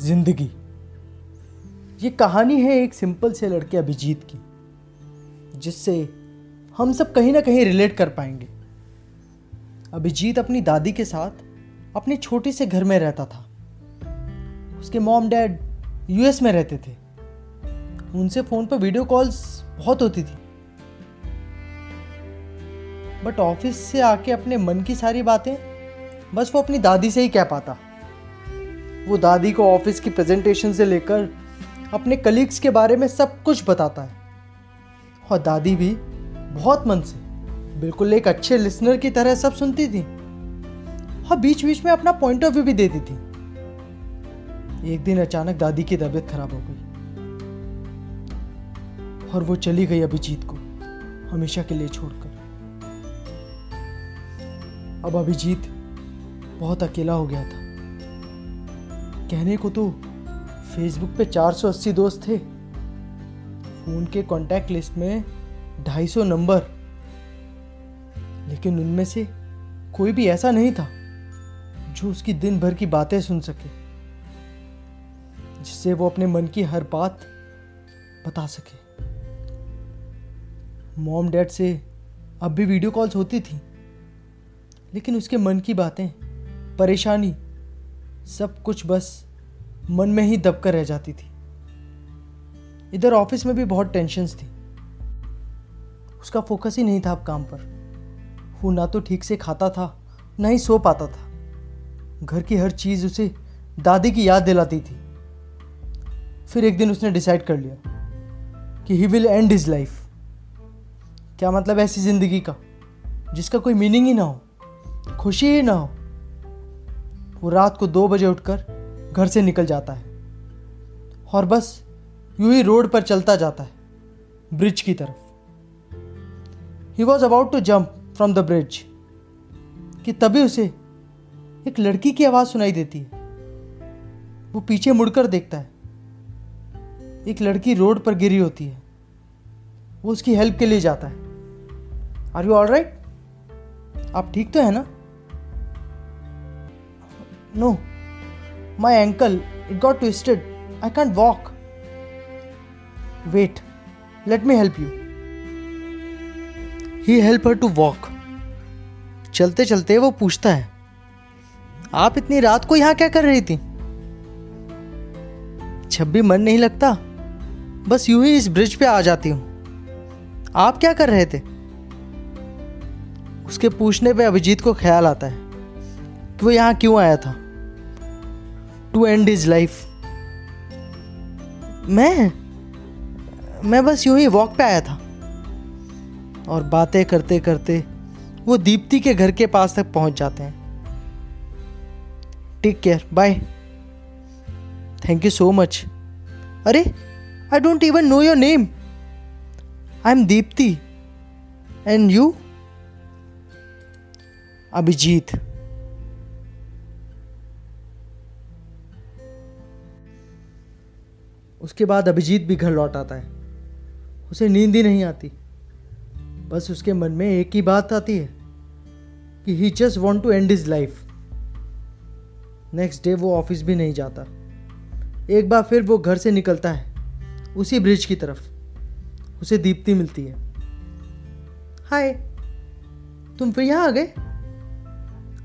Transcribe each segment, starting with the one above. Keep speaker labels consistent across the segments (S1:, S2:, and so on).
S1: ज़िंदगी। ये कहानी है एक सिंपल से लड़के अभिजीत की, जिससे हम सब कहीं ना कहीं रिलेट कर पाएँगे। अभिजीत अपनी दादी के साथ अपने छोटे से घर में रहता था। उसके मॉम डैड यूएस में रहते थे। उनसे फ़ोन पर वीडियो कॉल्स बहुत होती थी। बट ऑफ़िस से आके अपने मन की सारी बातें, बस वो अपनी दादी से ही कह पाता। वो दादी को ऑफ़िस की प्रेजेंटेशन से लेकर अपने कलीग्स के बारे में सब कुछ बताता है। और दादी भी बहुत मन से, बिल्कुल एक अच्छे लिसनर की तरह सब सुनती थी। और बीच बीच में अपना पॉइंट ऑफ़ व्यू भी देती थी। एक दिन अचानक दादी की तबीयत खराब हो गई। और वो चली गई अभिजीत को हमेशा के लिए छोड़कर। अब अभिजीत बहुत अकेला हो गया था। कहने को तो फेसबुक पे 480 दोस्त थे। फ़ोन के कांटेक्ट लिस्ट में 250 नंबर लेकिन उनमें से कोई भी ऐसा नहीं था जो उसकी दिन भर की बातें सुन सके, जिससे वो अपने मन की हर बात बता सके। मॉम डैड से अब भी वीडियो कॉल्स होती थी, लेकिन उसके मन की बातें परेशानी सब कुछ बस मन में ही दबकर रह जाती थी। इधर ऑफ़िस में भी बहुत टेंशन्स थी। उसका फोकस ही नहीं था अब काम पर। वो ना तो ठीक से खाता था, ना ही सो पाता था। घर की हर चीज़ उसे दादी की याद दिलाती थी। फिर एक दिन उसने डिसाइड कर लिया कि he will end his life क्या मतलब ऐसी ज़िंदगी का, जिसका कोई मीनिंग ही ना हो, खुशी ही ना हो? वो रात को दो बजे उठकर घर से निकल जाता है और बस यूँ ही रोड पर चलता जाता है, ब्रिज की तरफ़। He was about to jump from the bridge कि तभी उसे एक लड़की की आवाज़ सुनाई देती है। वो पीछे मुड़कर देखता है। एक लड़की रोड पर गिरी होती है। वो उसकी हेल्प के लिए जाता है। आर यू ऑल राइट आप ठीक तो है ना? No My ankle, it got twisted. I can't walk. Wait, let me help you. He help her to walk. चलते चलते वो पूछता है आप इतनी रात को यहाँ क्या कर रही थी जब भी मन नहीं लगता बस यूँ ही इस ब्रिज पे आ जाती हूँ आप क्या कर रहे थे उसके पूछने पे अभिजीत को ख्याल आता है वो यहाँ क्यों आया था? टू एंड इज़ लाइफ मैं? मैं बस यूँ ही वॉक पे आया था। और बातें करते करते वो दीप्ति के घर के पास तक पहुँच जाते हैं। Take care bye thank you so much अरे I don't even know your name I am Deepti. And you Abhijit. उसके बाद अभिजीत भी घर लौट आता है। उसे नींद ही नहीं आती। बस उसके मन में एक ही बात आती है कि he just want to end his life next day वो ऑफ़िस भी नहीं जाता। एक बार फिर वो घर से निकलता है, उसी ब्रिज की तरफ़। उसे दीप्ति मिलती है। हाय तुम फिर यहाँ आ गए?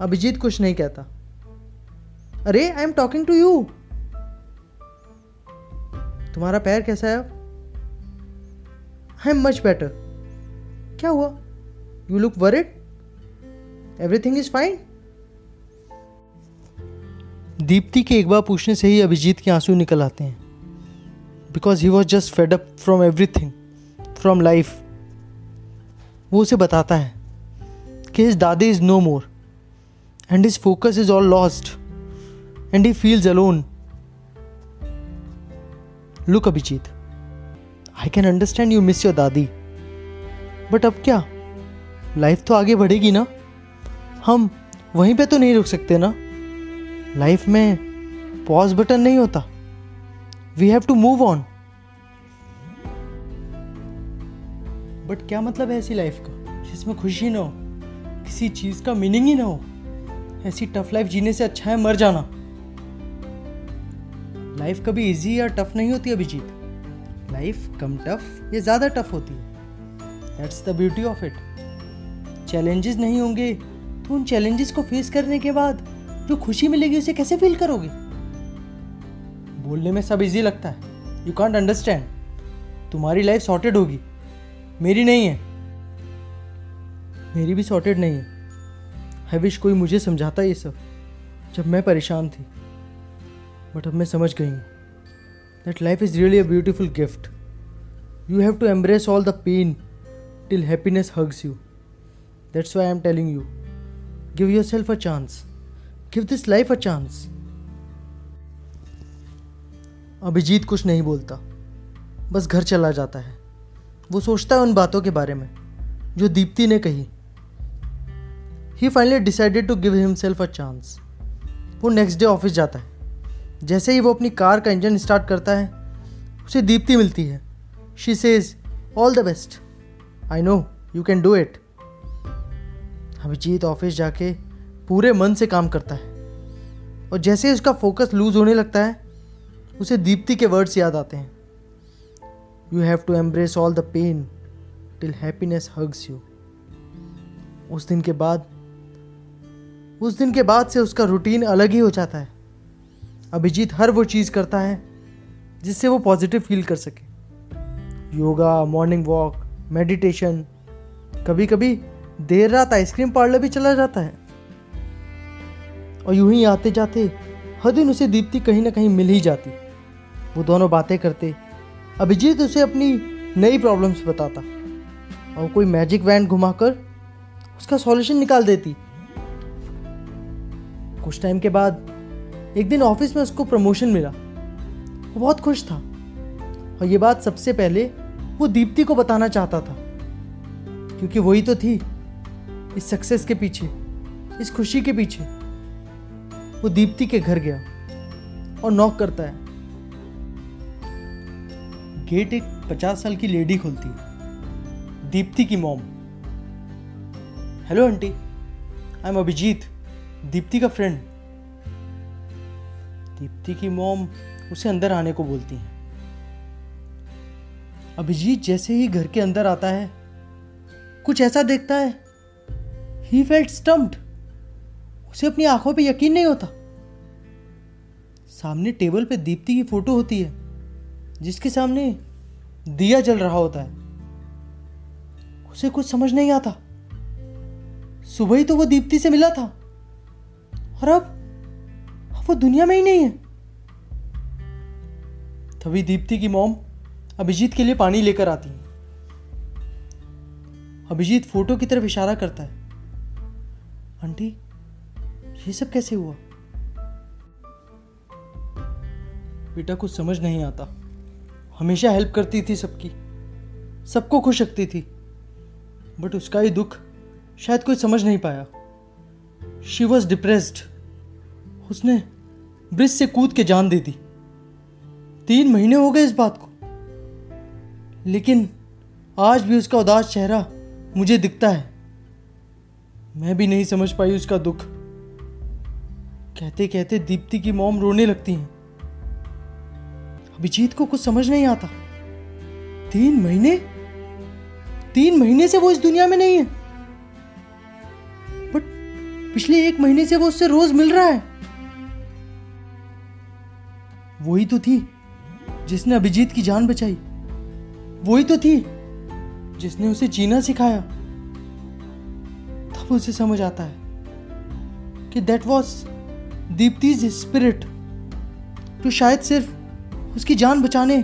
S1: अभिजीत कुछ नहीं कहता। अरे I am talking to you तुम्हारा पैर कैसा है? आई एम मच बेटर क्या हुआ? You look worried everything is fine Deepti के एक बार पूछने से ही अभिजीत के आँसू निकल आते हैं। Because he was just fed up from everything from life वो उसे बताता है कि हिज दादी is no more and his focus is all lost and he feels alone look Abhijit I can understand you miss your दादी but अब क्या? Life तो आगे बढ़ेगी ना? हम वहीं पे तो नहीं रुक सकते ना? लाइफ में पॉज बटन नहीं होता। We have to move on but क्या मतलब है ऐसी लाइफ का? जिसमें खुशी ना हो? किसी चीज़ का मीनिंग ही ना हो? ऐसी टफ लाइफ जीने से अच्छा है मर जाना। लाइफ कभी इजी या टफ नहीं होती अभिजीत। लाइफ कम टफ या ज़्यादा टफ होती है। That's the beauty of it challenges नहीं होंगे तो उन चैलेंजेस को फेस करने के बाद जो खुशी मिलेगी उसे कैसे फील करोगे? बोलने में सब इजी लगता है। यू कॉन्ट अंडरस्टैंड तुम्हारी लाइफ सॉर्टेड होगी। मेरी नहीं है। मेरी भी सॉर्टेड नहीं है। आई विश कोई मुझे समझाता ये सब, जब मैं परेशान थी। बट अब मैं समझ गई हूँ that life is really a beautiful gift you have to embrace all the pain till happiness hugs you that's why I am telling you give yourself a chance give this life a chance Abhijit कुछ नहीं बोलता, बस घर चला जाता है। वो सोचता है उन बातों के बारे में, जो दीप्ति ने कही। He finally decided to give himself a chance वो नेक्स्ट डे ऑफ़िस जाता है। जैसे ही वो अपनी कार का इंजन स्टार्ट करता है, उसे दीप्ति मिलती है। She says all the best I know you can do it Abhijit office जाके पूरे मन से काम करता है। और जैसे ही उसका फोकस लूज होने लगता है, उसे दीप्ति के वर्ड्स याद आते हैं। You have to embrace all the pain till happiness hugs you उस दिन के बाद, उस दिन के बाद से उसका रूटीन अलग ही हो जाता है। अभिजीत हर वो चीज़ करता है जिससे वो पॉजिटिव फील कर सके। योगा मॉर्निंग वॉक मेडिटेशन कभी कभी देर रात आइसक्रीम पार्लर भी चला जाता है। और यूँ ही आते जाते हर दिन उसे दीप्ति कहीं ना कहीं मिल ही जाती। वो दोनों बातें करते, अभिजीत उसे अपनी नई प्रॉब्लम्स बताता और कोई मैजिक वैन घुमाकर उसका सॉल्यूशन निकाल देती। कुछ टाइम के बाद एक दिन ऑफ़िस में उसको प्रमोशन मिला। वो बहुत खुश था। और ये बात सबसे पहले वो दीप्ति को बताना चाहता था। क्योंकि वही तो थी इस सक्सेस के पीछे, इस खुशी के पीछे। वो दीप्ति के घर गया और नॉक करता है। गेट एक पचास साल की लेडी खोलती है। दीप्ति की mom hello aunty I am Abhijit Deepti का फ्रेंड दीप्ति की मॉम उसे अंदर आने को बोलती है। अभिजीत जैसे ही घर के अंदर आता है, कुछ ऐसा देखता है। ही फेल्ट स्टम्प्ड उसे अपनी आँखों पे यकीन नहीं होता। सामने टेबल पे दीप्ति की फ़ोटो होती है, जिसके सामने दिया जल रहा होता है। उसे कुछ समझ नहीं आता। सुबह ही तो वो दीप्ति से मिला था। और अब वो दुनिया में ही नहीं है। तभी दीप्ति की मॉम अभिजीत के लिए पानी लेकर आती है। अभिजीत फ़ोटो की तरफ़ इशारा करता है। आंटी, ये सब कैसे हुआ? बेटा, कुछ समझ नहीं आता। हमेशा हेल्प करती थी सबकी। सबको खुश रखती थी। बट उसका ही दुख शायद कोई समझ नहीं पाया। शी वॉज़ डिप्रेस्ड उसने ब्रिज से कूद के जान दे दी। तीन महीने हो गए इस बात को। लेकिन आज भी उसका उदास चेहरा मुझे दिखता है। मैं भी नहीं समझ पाई उसका दुख। कहते कहते दीप्ति की मोम रोने लगती हैं। अभिजीत को कुछ समझ नहीं आता। तीन महीने? तीन महीने से वो इस दुनिया में नहीं है। बट पिछले एक महीने से वो उससे रोज मिल रहा है। वही तो थी जिसने अभिजीत की जान बचाई। वही तो थी जिसने उसे जीना सिखाया। तब उसे समझ आता है कि दैट वॉज़ दीप्तिज स्पिरिट तो शायद सिर्फ़ उसकी जान बचाने,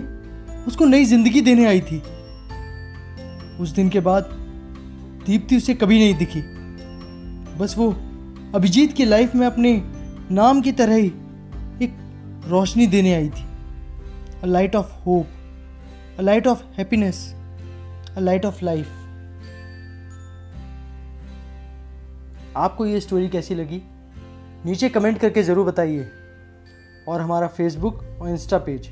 S1: उसको नई ज़िंदगी देने आई थी। उस दिन के बाद दीप्ति उसे कभी नहीं दिखी। बस वो अभिजीत की लाइफ में अपने नाम की तरह ही रोशनी देने आई थी। A light of hope a light of happiness a light of life आपको ये स्टोरी कैसी लगी? नीचे कमेंट करके ज़रूर बताइए। और हमारा फेसबुक और इंस्टा पेज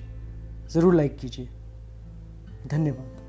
S1: ज़रूर लाइक कीजिए। धन्यवाद।